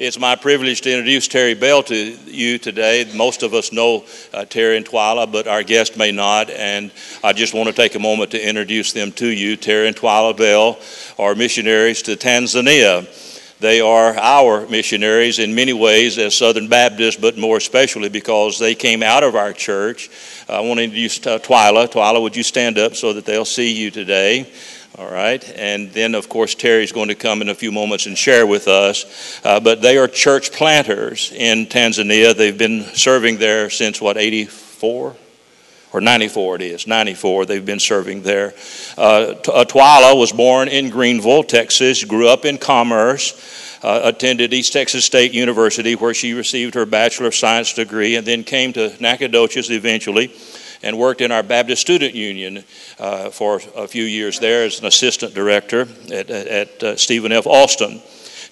It's my privilege to introduce Terry Bell to you today. Most of us know uh, Terry and Twyla, but our guest may not. And I just want to take a moment to introduce them to you. Terry and Twyla Bell are missionaries to Tanzania. They are our missionaries in many ways as Southern Baptists, but more especially because they came out of our church. I want to introduce uh, Twyla. Twyla, would you stand up so that they'll see you today? All right. And then, of course, Terry's going to come in a few moments and share with us. Uh, but they are church planters in Tanzania. They've been serving there since, what, 84? Or 94 it is, 94. They've been serving there. Uh, Twyla was born in Greenville, Texas, grew up in Commerce. Uh, attended East Texas State University, where she received her Bachelor of Science degree, and then came to Nacogdoches eventually and worked in our Baptist Student Union uh, for a few years there as an assistant director at, at uh, Stephen F. Austin.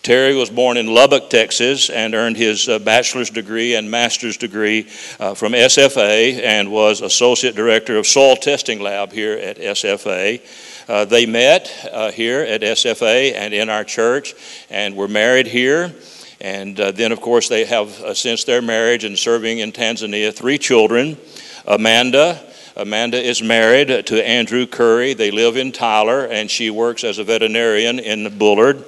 Terry was born in Lubbock, Texas, and earned his uh, bachelor's degree and master's degree uh, from SFA and was associate director of soil testing lab here at SFA. Uh, they met uh, here at SFA and in our church and were married here. And uh, then, of course, they have, since their marriage and serving in Tanzania, three children. Amanda. Amanda is married to Andrew Curry. They live in Tyler, and she works as a veterinarian in Bullard.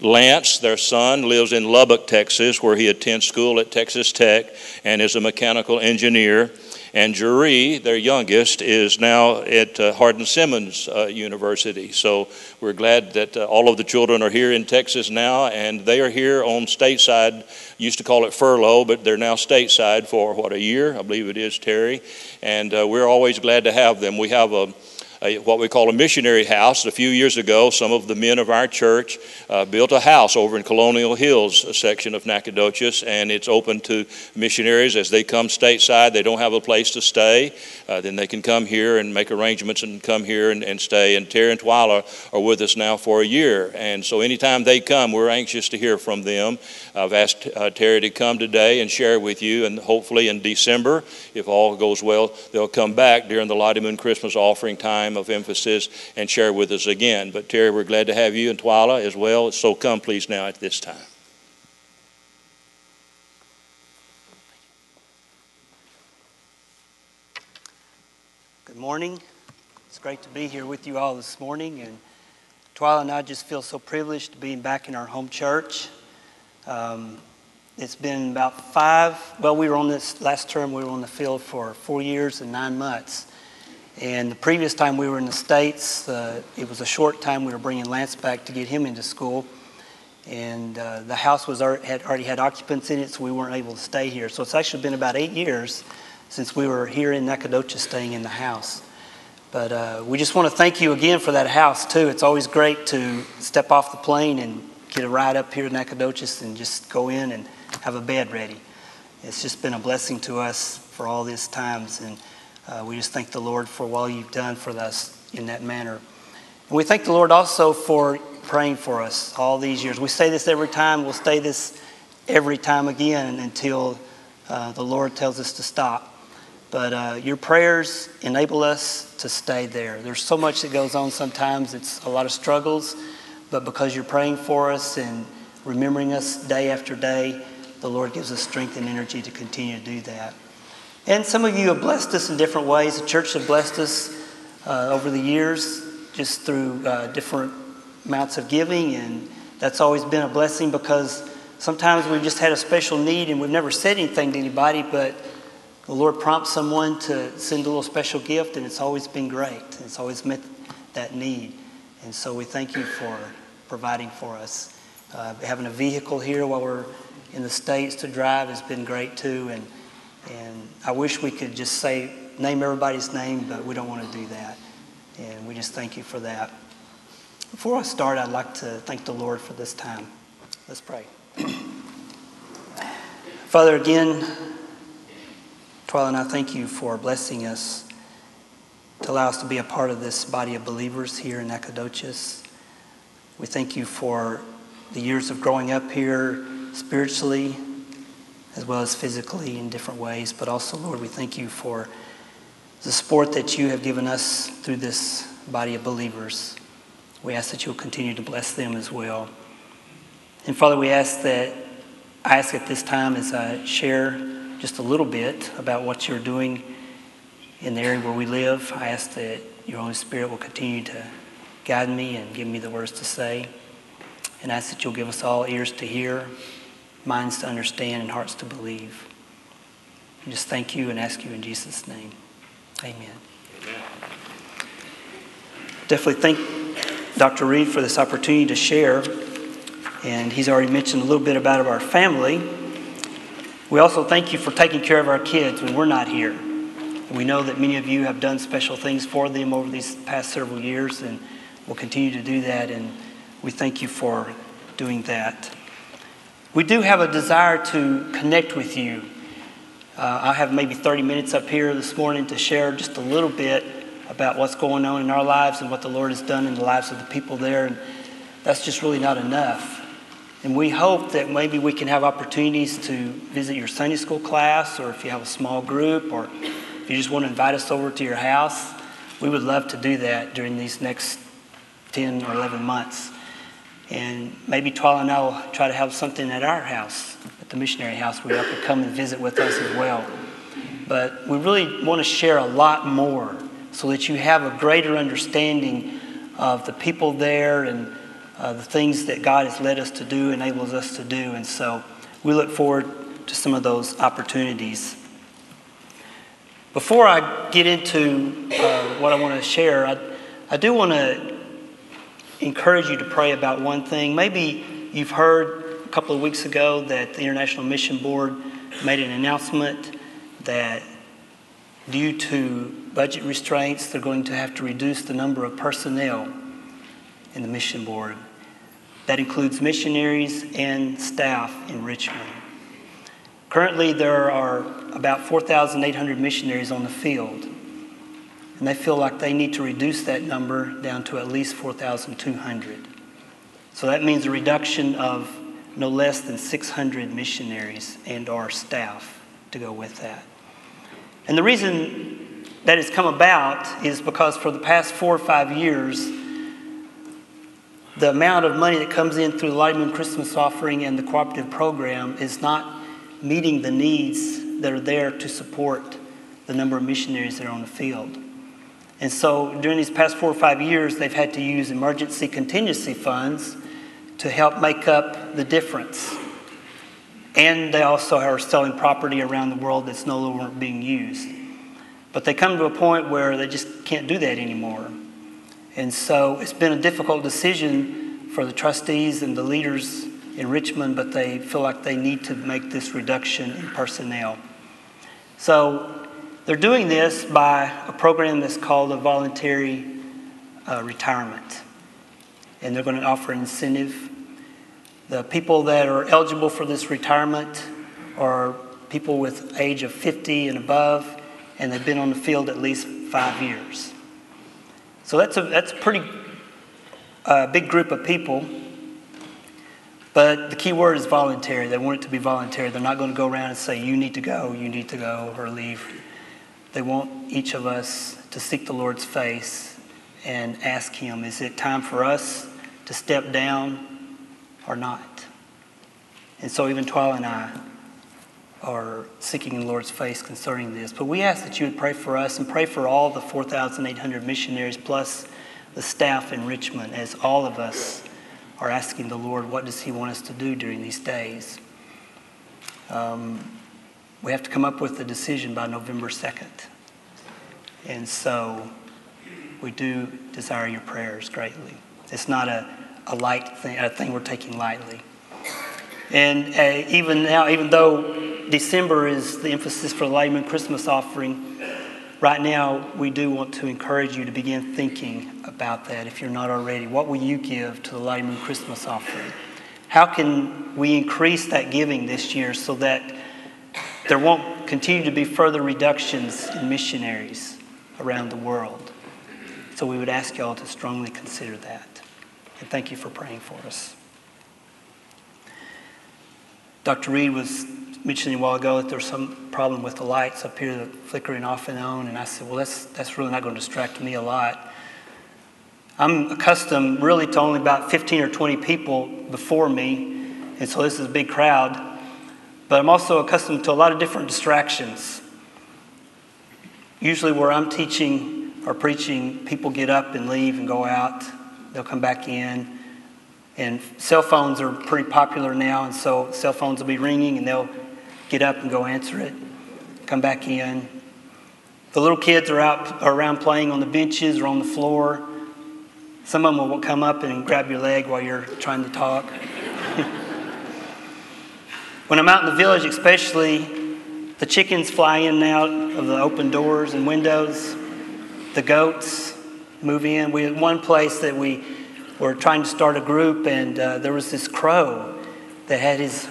Lance, their son, lives in Lubbock, Texas, where he attends school at Texas Tech and is a mechanical engineer. And Jeree, their youngest, is now at uh, Hardin Simmons uh, University. So we're glad that uh, all of the children are here in Texas now, and they are here on stateside. Used to call it furlough, but they're now stateside for what a year, I believe it is, Terry. And uh, we're always glad to have them. We have a a, what we call a missionary house. A few years ago, some of the men of our church uh, built a house over in Colonial Hills, a section of Nacogdoches, and it's open to missionaries as they come stateside. They don't have a place to stay. Uh, then they can come here and make arrangements and come here and, and stay. And Terry and Twyla are with us now for a year. And so anytime they come, we're anxious to hear from them. I've asked uh, Terry to come today and share with you, and hopefully in December, if all goes well, they'll come back during the Moon Christmas offering time of emphasis and share with us again. But Terry, we're glad to have you and Twyla as well. So come, please, now at this time. Good morning. It's great to be here with you all this morning. And Twyla and I just feel so privileged to be back in our home church. Um, it's been about five, well, we were on this last term, we were on the field for four years and nine months. And the previous time we were in the States, uh, it was a short time. We were bringing Lance back to get him into school. And uh, the house was had already had occupants in it, so we weren't able to stay here. So it's actually been about eight years since we were here in Nacogdoches staying in the house. But uh, we just want to thank you again for that house, too. It's always great to step off the plane and get a ride up here to Nacogdoches and just go in and have a bed ready. It's just been a blessing to us for all these times. And uh, we just thank the Lord for all you've done for us in that manner. And we thank the Lord also for praying for us all these years. We say this every time, we'll say this every time again until uh, the Lord tells us to stop. But uh, your prayers enable us to stay there. There's so much that goes on sometimes, it's a lot of struggles, but because you're praying for us and remembering us day after day, the Lord gives us strength and energy to continue to do that. And some of you have blessed us in different ways. The church has blessed us uh, over the years just through uh, different amounts of giving, and that's always been a blessing because sometimes we've just had a special need and we've never said anything to anybody, but the Lord prompts someone to send a little special gift, and it's always been great. It's always met that need. And so we thank you for providing for us. Uh, having a vehicle here while we're in the States to drive has been great too. And and I wish we could just say, name everybody's name, but we don't want to do that. And we just thank you for that. Before I start, I'd like to thank the Lord for this time. Let's pray. Father, again, and I thank you for blessing us to allow us to be a part of this body of believers here in Nacogdoches. We thank you for the years of growing up here spiritually, as well as physically in different ways. But also, Lord, we thank you for the support that you have given us through this body of believers. We ask that you'll continue to bless them as well. And Father, we ask that I ask at this time as I share just a little bit about what you're doing in the area where we live, I ask that your Holy Spirit will continue to guide me and give me the words to say. And I ask that you'll give us all ears to hear, minds to understand, and hearts to believe. And just thank you and ask you in Jesus' name. Amen. Amen. Definitely thank Dr. Reed for this opportunity to share. And he's already mentioned a little bit about our family. We also thank you for taking care of our kids when we're not here. We know that many of you have done special things for them over these past several years and will continue to do that. And we thank you for doing that. We do have a desire to connect with you. Uh, I have maybe 30 minutes up here this morning to share just a little bit about what's going on in our lives and what the Lord has done in the lives of the people there. And that's just really not enough. And we hope that maybe we can have opportunities to visit your Sunday school class, or if you have a small group, or if you just want to invite us over to your house, we would love to do that during these next 10 or 11 months. And maybe Twyla and I will try to have something at our house, at the missionary house, where you could come and visit with us as well. But we really want to share a lot more so that you have a greater understanding of the people there and uh, the things that God has led us to do, enables us to do. And so we look forward to some of those opportunities. Before I get into uh, what I want to share, I, I do want to encourage you to pray about one thing. Maybe you've heard a couple of weeks ago that the International Mission Board made an announcement that due to budget restraints, they're going to have to reduce the number of personnel in the mission board. That includes missionaries and staff in Richmond. Currently, there are about 4,800 missionaries on the field, and they feel like they need to reduce that number down to at least 4,200. So that means a reduction of no less than 600 missionaries and our staff to go with that. And the reason that has come about is because for the past four or five years, the amount of money that comes in through the Lottie Moon Christmas offering and the cooperative program is not meeting the needs that are there to support the number of missionaries that are on the field. And so during these past four or five years, they've had to use emergency contingency funds to help make up the difference. And they also are selling property around the world that's no longer being used. But they come to a point where they just can't do that anymore. And so it's been a difficult decision for the trustees and the leaders in Richmond, but they feel like they need to make this reduction in personnel. So they're doing this by a program that's called a voluntary uh, retirement. And they're going to offer incentive. The people that are eligible for this retirement are people with age of 50 and above, and they've been on the field at least five years. So that's a, that's a pretty uh, big group of people but the key word is voluntary. They want it to be voluntary. They're not going to go around and say, you need to go, you need to go, or leave. They want each of us to seek the Lord's face and ask Him, is it time for us to step down or not? And so even Twyla and I are seeking the Lord's face concerning this. But we ask that you would pray for us and pray for all the 4,800 missionaries plus the staff in Richmond as all of us are asking the Lord, what does He want us to do during these days? Um, we have to come up with a decision by November 2nd. And so we do desire your prayers greatly. It's not a, a light thing, a thing we're taking lightly. And uh, even now, even though December is the emphasis for the Moon Christmas offering, Right now, we do want to encourage you to begin thinking about that if you're not already. What will you give to the Moon Christmas offering? How can we increase that giving this year so that there won't continue to be further reductions in missionaries around the world? So we would ask y'all to strongly consider that. And thank you for praying for us. Dr. Reed was mentioning a while ago that there's some problem with the lights up here that flickering off and on, and I said, well, that's, that's really not going to distract me a lot. I'm accustomed really to only about 15 or 20 people before me, and so this is a big crowd. But I'm also accustomed to a lot of different distractions. Usually, where I'm teaching or preaching, people get up and leave and go out. They'll come back in. And cell phones are pretty popular now, and so cell phones will be ringing and they'll get up and go answer it, come back in. The little kids are out are around playing on the benches or on the floor. Some of them will come up and grab your leg while you're trying to talk. When I'm out in the village, especially, the chickens fly in and out of the open doors and windows. The goats move in. We had one place that we were trying to start a group, and uh, there was this crow that had his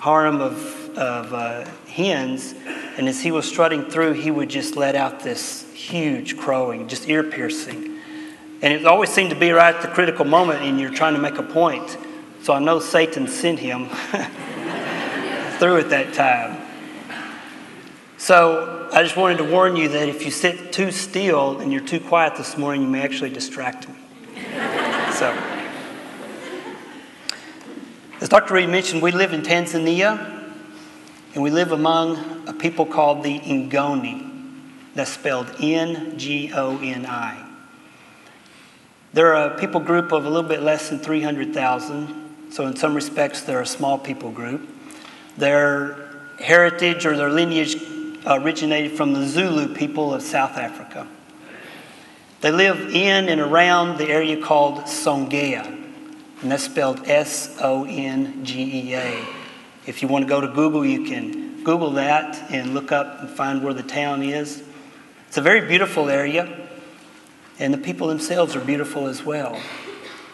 harem of, of uh, hens, and as he was strutting through, he would just let out this huge crowing, just ear piercing. And it always seemed to be right at the critical moment, and you're trying to make a point. So I know Satan sent him through at that time. So I just wanted to warn you that if you sit too still and you're too quiet this morning, you may actually distract me. so, as Dr. Reed mentioned, we live in Tanzania, and we live among a people called the Ngoni. That's spelled N G O N I. They're a people group of a little bit less than 300,000, so in some respects, they're a small people group. Their heritage or their lineage uh, originated from the Zulu people of South Africa. They live in and around the area called Songea, and that's spelled S O N G E A. If you want to go to Google, you can Google that and look up and find where the town is. It's a very beautiful area, and the people themselves are beautiful as well.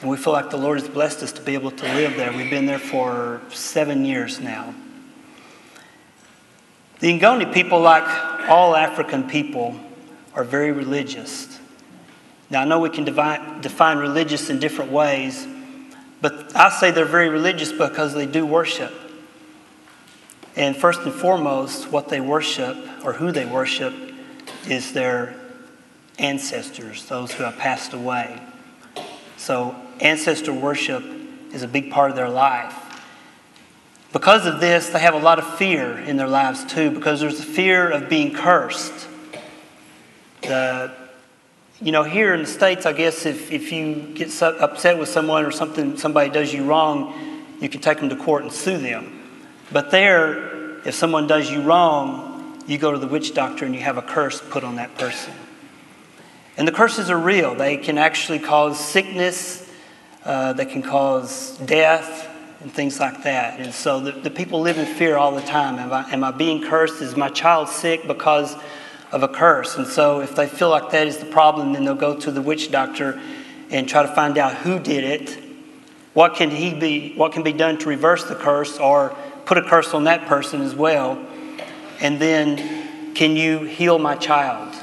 And we feel like the Lord has blessed us to be able to live there. We've been there for seven years now. The Ngoni people, like all African people, are very religious. Now, I know we can divide, define religious in different ways, but I say they're very religious because they do worship. And first and foremost, what they worship or who they worship is their ancestors, those who have passed away. So, ancestor worship is a big part of their life. Because of this, they have a lot of fear in their lives too, because there's a fear of being cursed. The, you know, here in the States, I guess if, if you get so upset with someone or something, somebody does you wrong, you can take them to court and sue them. But there, if someone does you wrong, you go to the witch doctor and you have a curse put on that person. And the curses are real. They can actually cause sickness, uh, they can cause death, and things like that. And so the, the people live in fear all the time. Am I, am I being cursed? Is my child sick because of a curse? And so if they feel like that is the problem, then they'll go to the witch doctor and try to find out who did it. What can he be? What can be done to reverse the curse, or put a curse on that person as well? And then, can you heal my child?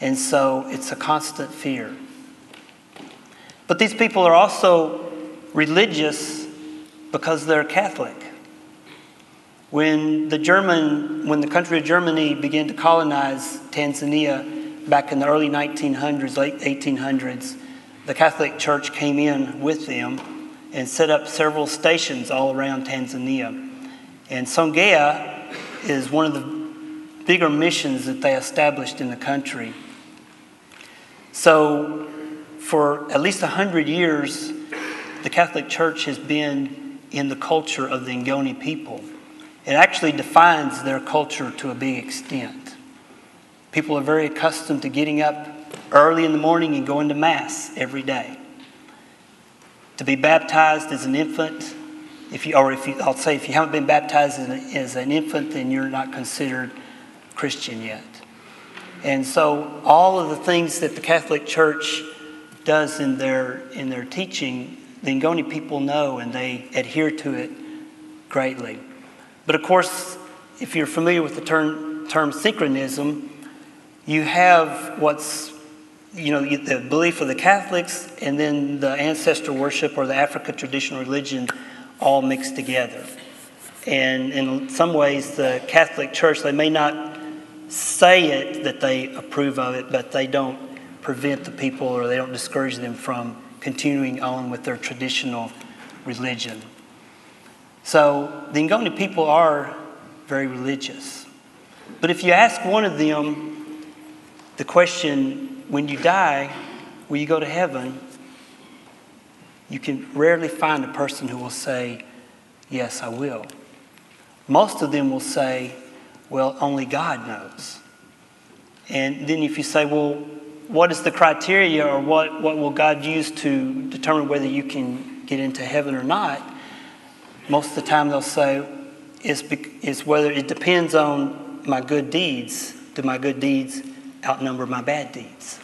And so it's a constant fear. But these people are also religious because they're Catholic. When the German, when the country of Germany began to colonize Tanzania back in the early 1900s, late 1800s, the Catholic Church came in with them and set up several stations all around Tanzania. And Songea is one of the bigger missions that they established in the country. So, for at least 100 years, the Catholic Church has been in the culture of the Ngoni people. It actually defines their culture to a big extent. People are very accustomed to getting up early in the morning and going to Mass every day. To be baptized as an infant, if you, or if you, I'll say if you haven't been baptized as an, as an infant, then you're not considered Christian yet. And so all of the things that the Catholic Church does in their, in their teaching the Ngoni people know and they adhere to it greatly. But of course, if you're familiar with the term, term syncretism, you have what's you know the belief of the Catholics and then the ancestor worship or the Africa traditional religion all mixed together. And in some ways, the Catholic Church they may not say it that they approve of it, but they don't prevent the people or they don't discourage them from continuing on with their traditional religion. So the Ngoni people are very religious. But if you ask one of them the question, when you die, will you go to heaven? You can rarely find a person who will say, Yes, I will. Most of them will say, Well, only God knows. And then if you say, Well, what is the criteria or what, what will God use to determine whether you can get into heaven or not? Most of the time they'll say, is, is whether it depends on my good deeds. Do my good deeds outnumber my bad deeds?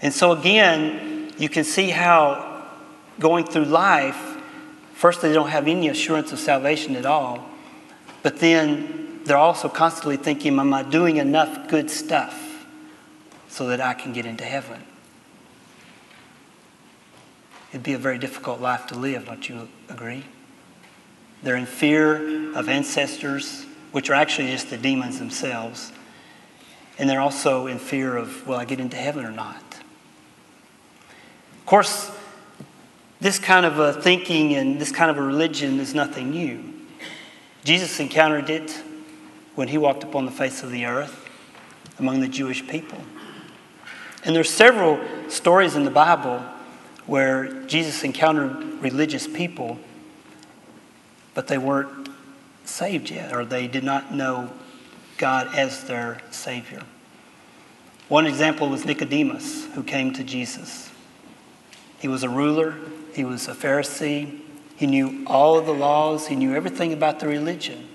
And so, again, you can see how going through life, first, they don't have any assurance of salvation at all, but then they're also constantly thinking, Am I doing enough good stuff so that I can get into heaven? It'd be a very difficult life to live, don't you agree? They're in fear of ancestors, which are actually just the demons themselves. And they're also in fear of, will I get into heaven or not? Of course, this kind of a thinking and this kind of a religion is nothing new. Jesus encountered it when he walked upon the face of the earth among the Jewish people. And there's several stories in the Bible where Jesus encountered religious people but they weren't saved yet, or they did not know God as their Savior. One example was Nicodemus, who came to Jesus. He was a ruler, he was a Pharisee, he knew all of the laws, he knew everything about the religion.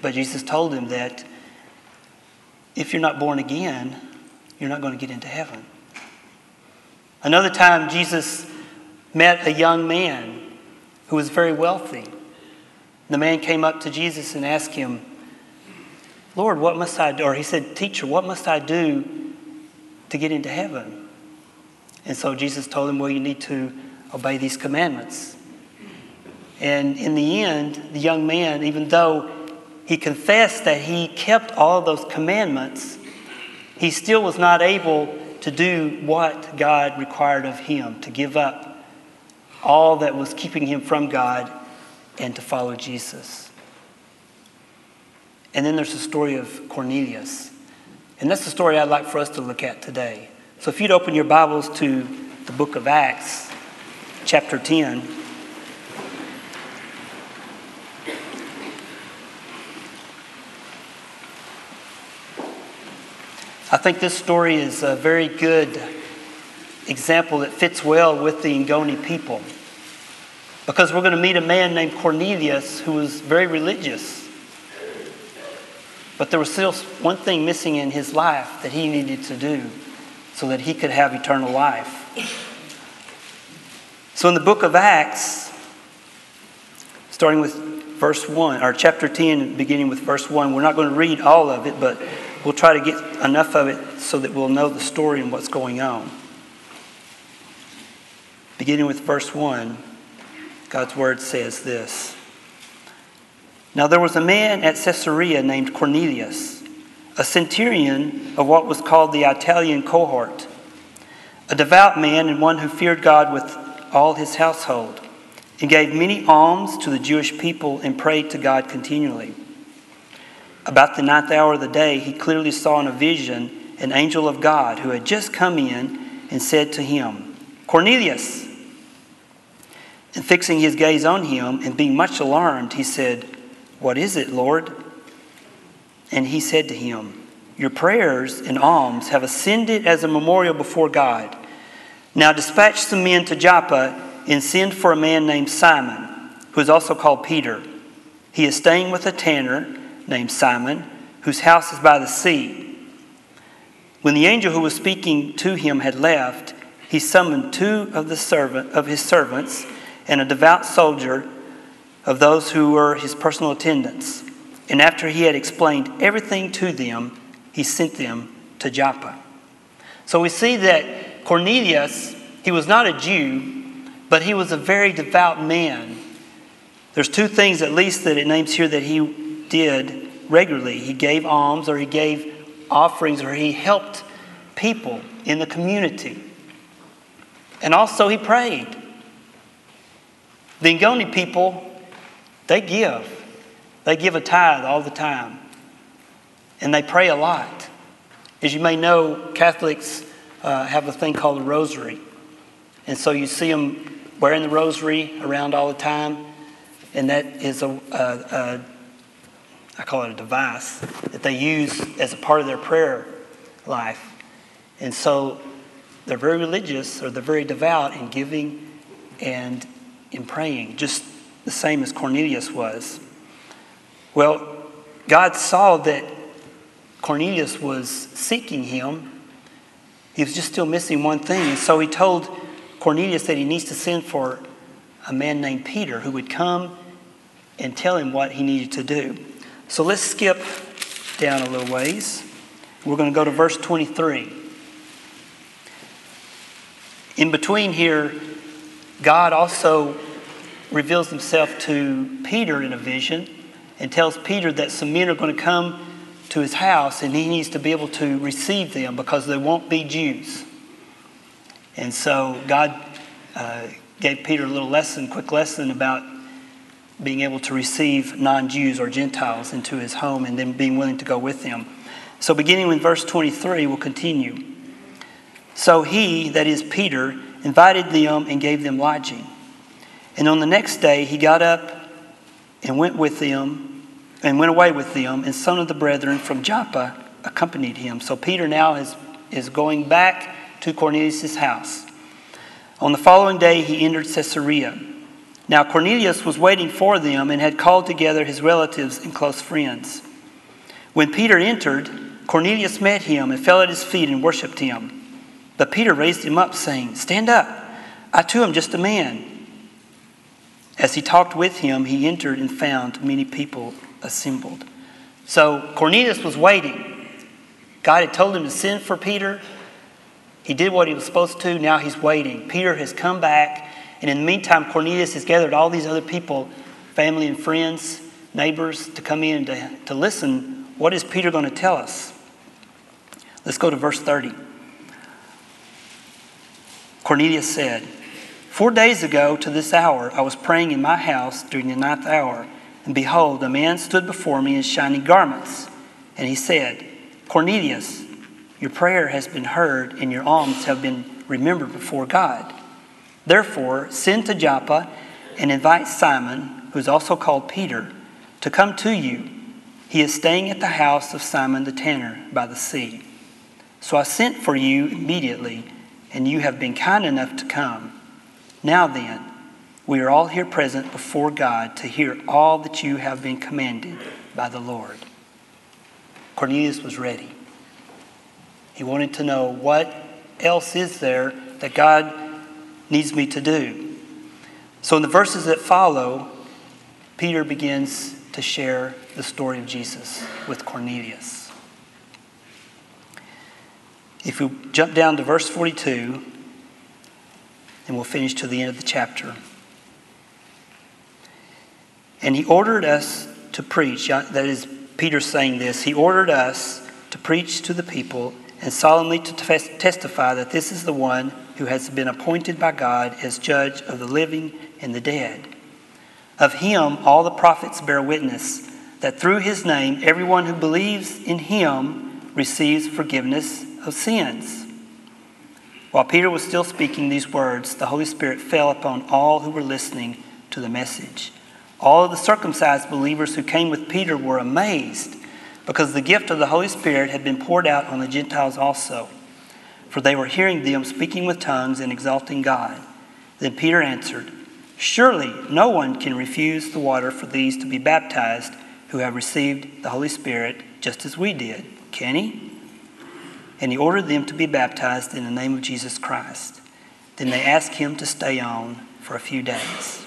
But Jesus told him that if you're not born again, you're not going to get into heaven. Another time, Jesus met a young man who was very wealthy. The man came up to Jesus and asked him, Lord, what must I do? Or he said, Teacher, what must I do to get into heaven? And so Jesus told him, Well, you need to obey these commandments. And in the end, the young man, even though he confessed that he kept all those commandments, he still was not able to do what God required of him to give up all that was keeping him from God and to follow Jesus. And then there's the story of Cornelius. And that's the story I'd like for us to look at today. So if you'd open your Bibles to the book of Acts, chapter 10. I think this story is a very good example that fits well with the Ngoni people because we're going to meet a man named Cornelius who was very religious. But there was still one thing missing in his life that he needed to do so that he could have eternal life. So in the book of Acts, starting with verse 1, or chapter 10, beginning with verse 1, we're not going to read all of it, but we'll try to get enough of it so that we'll know the story and what's going on. Beginning with verse 1. God's word says this Now there was a man at Caesarea named Cornelius, a centurion of what was called the Italian cohort, a devout man and one who feared God with all his household, and gave many alms to the Jewish people and prayed to God continually. About the ninth hour of the day, he clearly saw in a vision an angel of God who had just come in and said to him, Cornelius. And fixing his gaze on him and being much alarmed, he said, What is it, Lord? And he said to him, Your prayers and alms have ascended as a memorial before God. Now dispatch some men to Joppa and send for a man named Simon, who is also called Peter. He is staying with a tanner named Simon, whose house is by the sea. When the angel who was speaking to him had left, he summoned two of the servant of his servants and a devout soldier of those who were his personal attendants. And after he had explained everything to them, he sent them to Joppa. So we see that Cornelius, he was not a Jew, but he was a very devout man. There's two things, at least, that it names here that he did regularly. He gave alms, or he gave offerings, or he helped people in the community. And also, he prayed. The Ngoni people they give. They give a tithe all the time. And they pray a lot. As you may know, Catholics uh, have a thing called a rosary. And so you see them wearing the rosary around all the time. And that is a, a, a I call it a device that they use as a part of their prayer life. And so they're very religious or they're very devout in giving and in praying, just the same as Cornelius was. Well, God saw that Cornelius was seeking him. He was just still missing one thing. And so he told Cornelius that he needs to send for a man named Peter who would come and tell him what he needed to do. So let's skip down a little ways. We're going to go to verse 23. In between here, God also reveals himself to Peter in a vision and tells Peter that some men are going to come to his house and he needs to be able to receive them because they won't be Jews. And so God uh, gave Peter a little lesson, quick lesson about being able to receive non Jews or Gentiles into his home and then being willing to go with them. So, beginning with verse 23, we'll continue. So he, that is Peter, invited them and gave them lodging. And on the next day he got up and went with them and went away with them, and some of the brethren from Joppa accompanied him. So Peter now is, is going back to Cornelius' house. On the following day he entered Caesarea. Now Cornelius was waiting for them and had called together his relatives and close friends. When Peter entered, Cornelius met him and fell at his feet and worshipped him. But Peter raised him up, saying, Stand up, I too am just a man. As he talked with him, he entered and found many people assembled. So Cornelius was waiting. God had told him to send for Peter. He did what he was supposed to. Now he's waiting. Peter has come back. And in the meantime, Cornelius has gathered all these other people, family and friends, neighbors, to come in to, to listen. What is Peter going to tell us? Let's go to verse 30. Cornelius said, Four days ago to this hour I was praying in my house during the ninth hour, and behold, a man stood before me in shining garments. And he said, Cornelius, your prayer has been heard, and your alms have been remembered before God. Therefore, send to Joppa and invite Simon, who is also called Peter, to come to you. He is staying at the house of Simon the tanner by the sea. So I sent for you immediately, and you have been kind enough to come. Now then, we are all here present before God to hear all that you have been commanded by the Lord. Cornelius was ready. He wanted to know what else is there that God needs me to do. So, in the verses that follow, Peter begins to share the story of Jesus with Cornelius. If we jump down to verse 42, and we'll finish to the end of the chapter. And he ordered us to preach, that is, Peter saying this, he ordered us to preach to the people and solemnly to testify that this is the one who has been appointed by God as judge of the living and the dead. Of him, all the prophets bear witness that through his name, everyone who believes in him receives forgiveness of sins. While Peter was still speaking these words, the Holy Spirit fell upon all who were listening to the message. All of the circumcised believers who came with Peter were amazed because the gift of the Holy Spirit had been poured out on the Gentiles also, for they were hearing them speaking with tongues and exalting God. Then Peter answered, Surely no one can refuse the water for these to be baptized who have received the Holy Spirit just as we did, can he? and he ordered them to be baptized in the name of Jesus Christ. Then they asked him to stay on for a few days.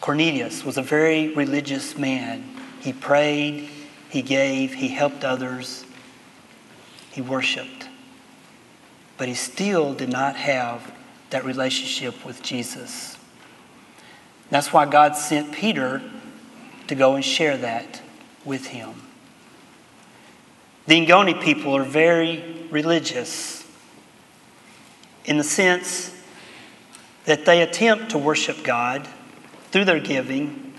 Cornelius was a very religious man. He prayed, he gave, he helped others, he worshiped. But he still did not have that relationship with Jesus. That's why God sent Peter to go and share that with him. The Ngoni people are very religious in the sense that they attempt to worship God, through their giving,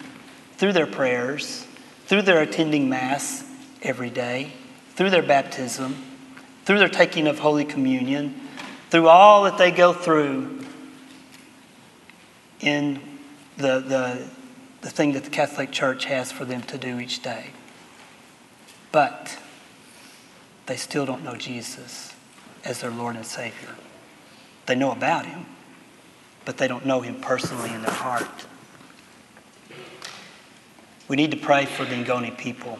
through their prayers, through their attending Mass every day, through their baptism, through their taking of Holy Communion, through all that they go through in the, the, the thing that the Catholic Church has for them to do each day. But they still don't know Jesus as their Lord and Savior. They know about Him, but they don't know Him personally in their heart. We need to pray for the Ngoni people.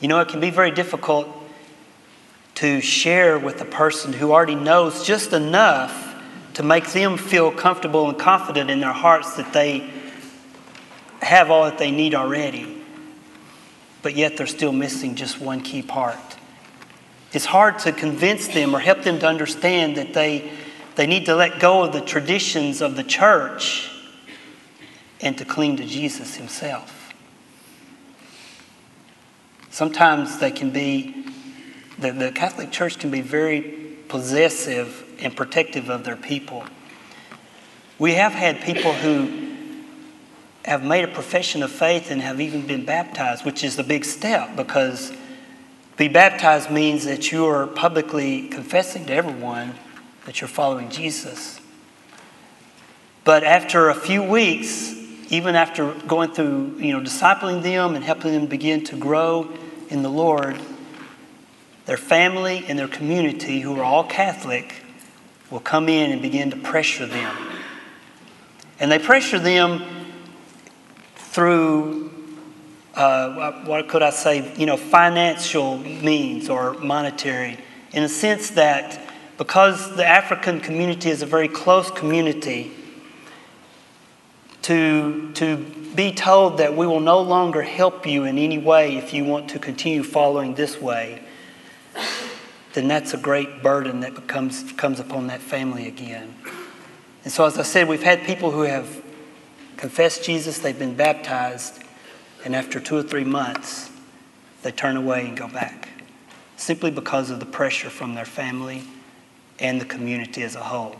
You know, it can be very difficult to share with a person who already knows just enough to make them feel comfortable and confident in their hearts that they have all that they need already, but yet they're still missing just one key part. It's hard to convince them or help them to understand that they, they need to let go of the traditions of the church and to cling to Jesus Himself. Sometimes they can be, the, the Catholic Church can be very possessive and protective of their people. We have had people who have made a profession of faith and have even been baptized, which is a big step because be baptized means that you are publicly confessing to everyone that you're following Jesus. But after a few weeks, even after going through, you know, discipling them and helping them begin to grow in the Lord, their family and their community, who are all Catholic, will come in and begin to pressure them. And they pressure them through, uh, what could I say, you know, financial means or monetary, in a sense that because the African community is a very close community, to, to be told that we will no longer help you in any way if you want to continue following this way then that's a great burden that becomes, comes upon that family again. And so, as I said, we've had people who have confessed Jesus, they've been baptized, and after two or three months, they turn away and go back simply because of the pressure from their family and the community as a whole.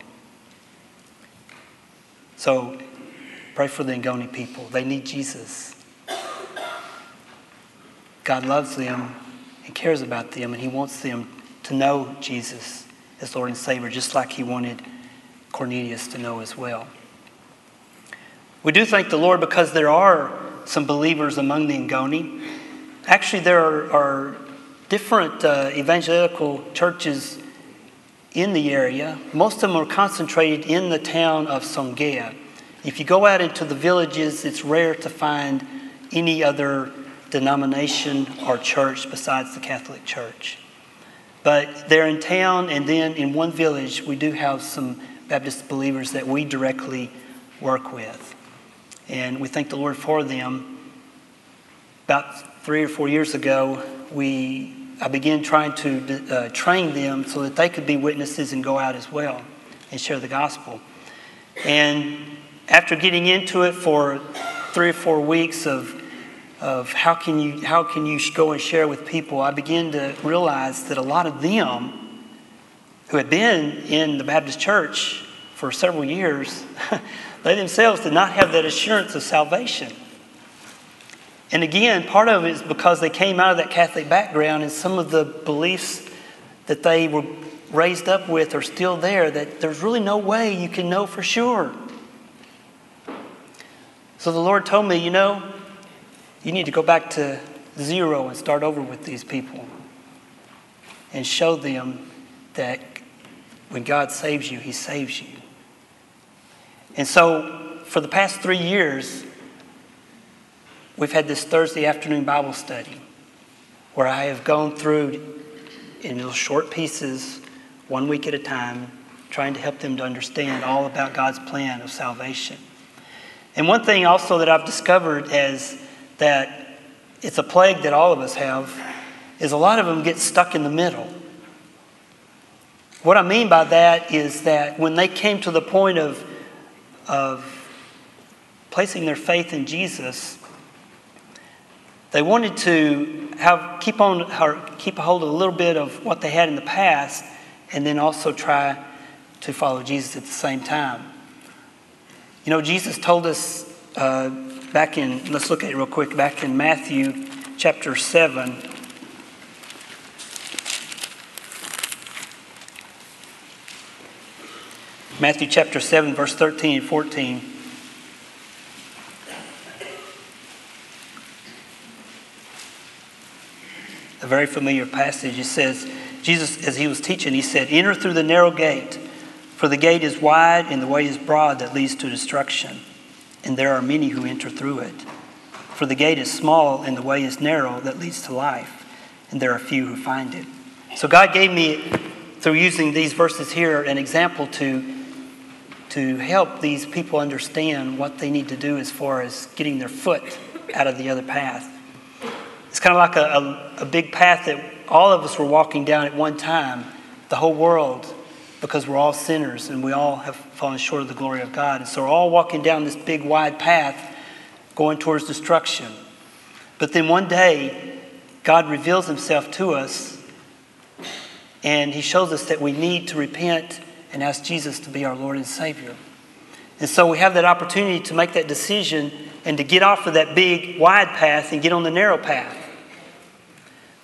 So, pray for the Ngoni people. They need Jesus. God loves them and cares about them, and He wants them to know Jesus as Lord and Savior, just like he wanted Cornelius to know as well. We do thank the Lord because there are some believers among the Ngoni. Actually, there are, are different uh, evangelical churches in the area. Most of them are concentrated in the town of Songea. If you go out into the villages, it's rare to find any other denomination or church besides the Catholic Church. But they're in town, and then in one village, we do have some Baptist believers that we directly work with. And we thank the Lord for them. About three or four years ago, we, I began trying to uh, train them so that they could be witnesses and go out as well and share the gospel. And after getting into it for three or four weeks of of how can you how can you go and share with people, I began to realize that a lot of them who had been in the Baptist church for several years, they themselves did not have that assurance of salvation. And again, part of it is because they came out of that Catholic background and some of the beliefs that they were raised up with are still there, that there's really no way you can know for sure. So the Lord told me, you know, you need to go back to zero and start over with these people and show them that when God saves you, He saves you. And so, for the past three years, we've had this Thursday afternoon Bible study where I have gone through in little short pieces, one week at a time, trying to help them to understand all about God's plan of salvation. And one thing also that I've discovered as that it's a plague that all of us have is a lot of them get stuck in the middle. What I mean by that is that when they came to the point of, of placing their faith in Jesus, they wanted to have keep on keep a hold of a little bit of what they had in the past, and then also try to follow Jesus at the same time. You know, Jesus told us uh, back in, let's look at it real quick, back in Matthew chapter 7. Matthew chapter 7, verse 13 and 14. A very familiar passage. It says, Jesus, as he was teaching, he said, Enter through the narrow gate, for the gate is wide and the way is broad that leads to destruction, and there are many who enter through it. For the gate is small and the way is narrow that leads to life, and there are few who find it. So God gave me, through using these verses here, an example to to help these people understand what they need to do as far as getting their foot out of the other path. It's kind of like a, a, a, big path that all of us were walking down at one time, the whole world, because we're all sinners and we all have fallen short of the glory of God. And so we're all walking down this big wide path going towards destruction. But then one day, God reveals himself to us and he shows us that we need to repent and ask Jesus to be our Lord and Savior. And so we have that opportunity to make that decision and to get off of that big, wide path and get on the narrow path.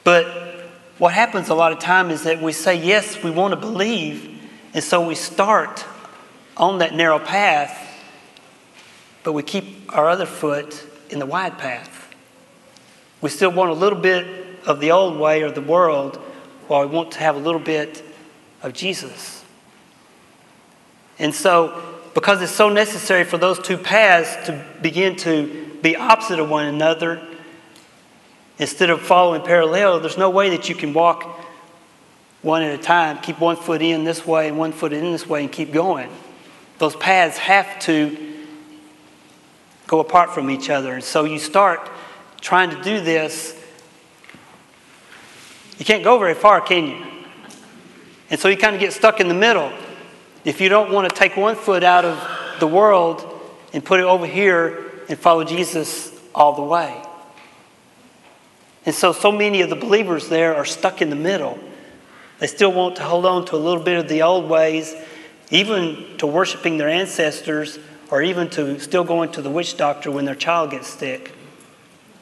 But what happens a lot of time is that we say, yes, we want to believe, and so we start on that narrow path, but we keep our other foot in the wide path. We still want a little bit of the old way or the world, while we want to have a little bit of Jesus. And so, because it's so necessary for those two paths to begin to be opposite of one another, instead of following parallel, there's no way that you can walk one at a time, keep one foot in this way and one foot in this way, and keep going. Those paths have to go apart from each other. And so you start trying to do this. You can't go very far, can you? And so you kind of get stuck in the middle. If you don't want to take one foot out of the world and put it over here and follow Jesus all the way. And so, so many of the believers there are stuck in the middle. They still want to hold on to a little bit of the old ways, even to worshiping their ancestors, or even to still going to the witch doctor when their child gets sick,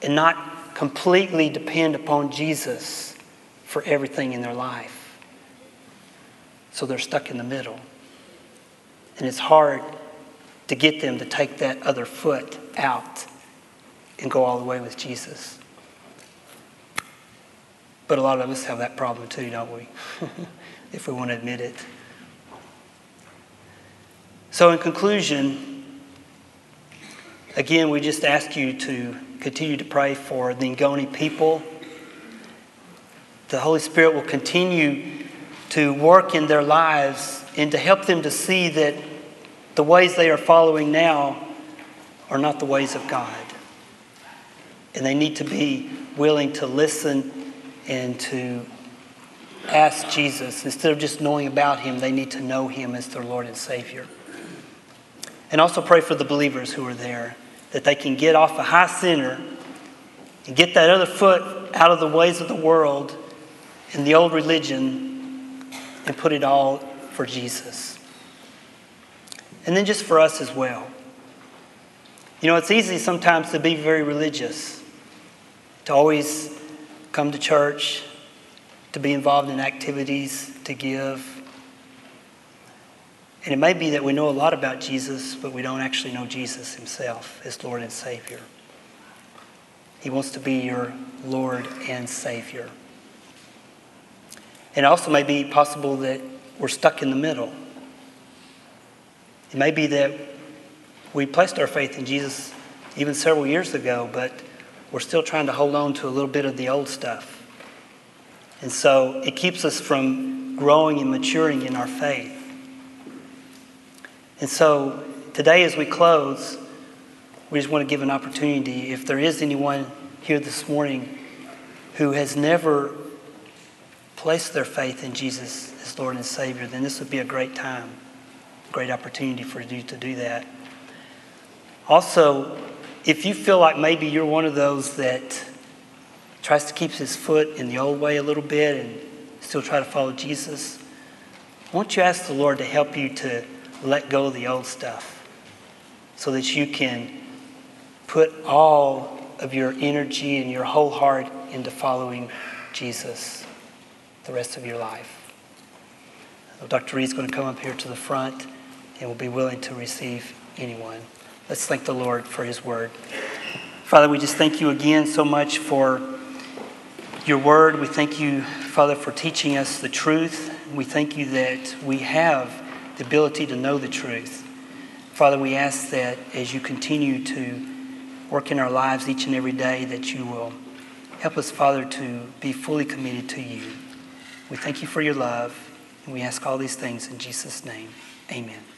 and not completely depend upon Jesus for everything in their life. So they're stuck in the middle. And it's hard to get them to take that other foot out and go all the way with Jesus. But a lot of us have that problem too, don't we? if we want to admit it. So, in conclusion, again, we just ask you to continue to pray for the Ngoni people. The Holy Spirit will continue to work in their lives and to help them to see that the ways they are following now are not the ways of God. And they need to be willing to listen and to ask Jesus. Instead of just knowing about Him, they need to know Him as their Lord and Savior. And also pray for the believers who are there that they can get off a high center and get that other foot out of the ways of the world and the old religion and put it all for Jesus. And then just for us as well. You know, it's easy sometimes to be very religious, to always come to church, to be involved in activities, to give. And it may be that we know a lot about Jesus, but we don't actually know Jesus himself as Lord and Savior. He wants to be your Lord and Savior. And it also may be possible that we're stuck in the middle. It may be that we placed our faith in Jesus even several years ago, but we're still trying to hold on to a little bit of the old stuff. And so it keeps us from growing and maturing in our faith. And so today, as we close, we just want to give an opportunity. If there is anyone here this morning who has never placed their faith in Jesus as Lord and Savior, then this would be a great time great opportunity for you to do that. Also, if you feel like maybe you're one of those that tries to keep his foot in the old way a little bit and still try to follow Jesus, won't you ask the Lord to help you to let go of the old stuff so that you can put all of your energy and your whole heart into following Jesus the rest of your life. Dr. Reed's going to come up here to the front and will be willing to receive anyone. Let's thank the Lord for his word. Father, we just thank you again so much for your word. We thank you, Father, for teaching us the truth. We thank you that we have the ability to know the truth. Father, we ask that as you continue to work in our lives each and every day, that you will help us, Father, to be fully committed to you. We thank you for your love, and we ask all these things in Jesus' name. Amen.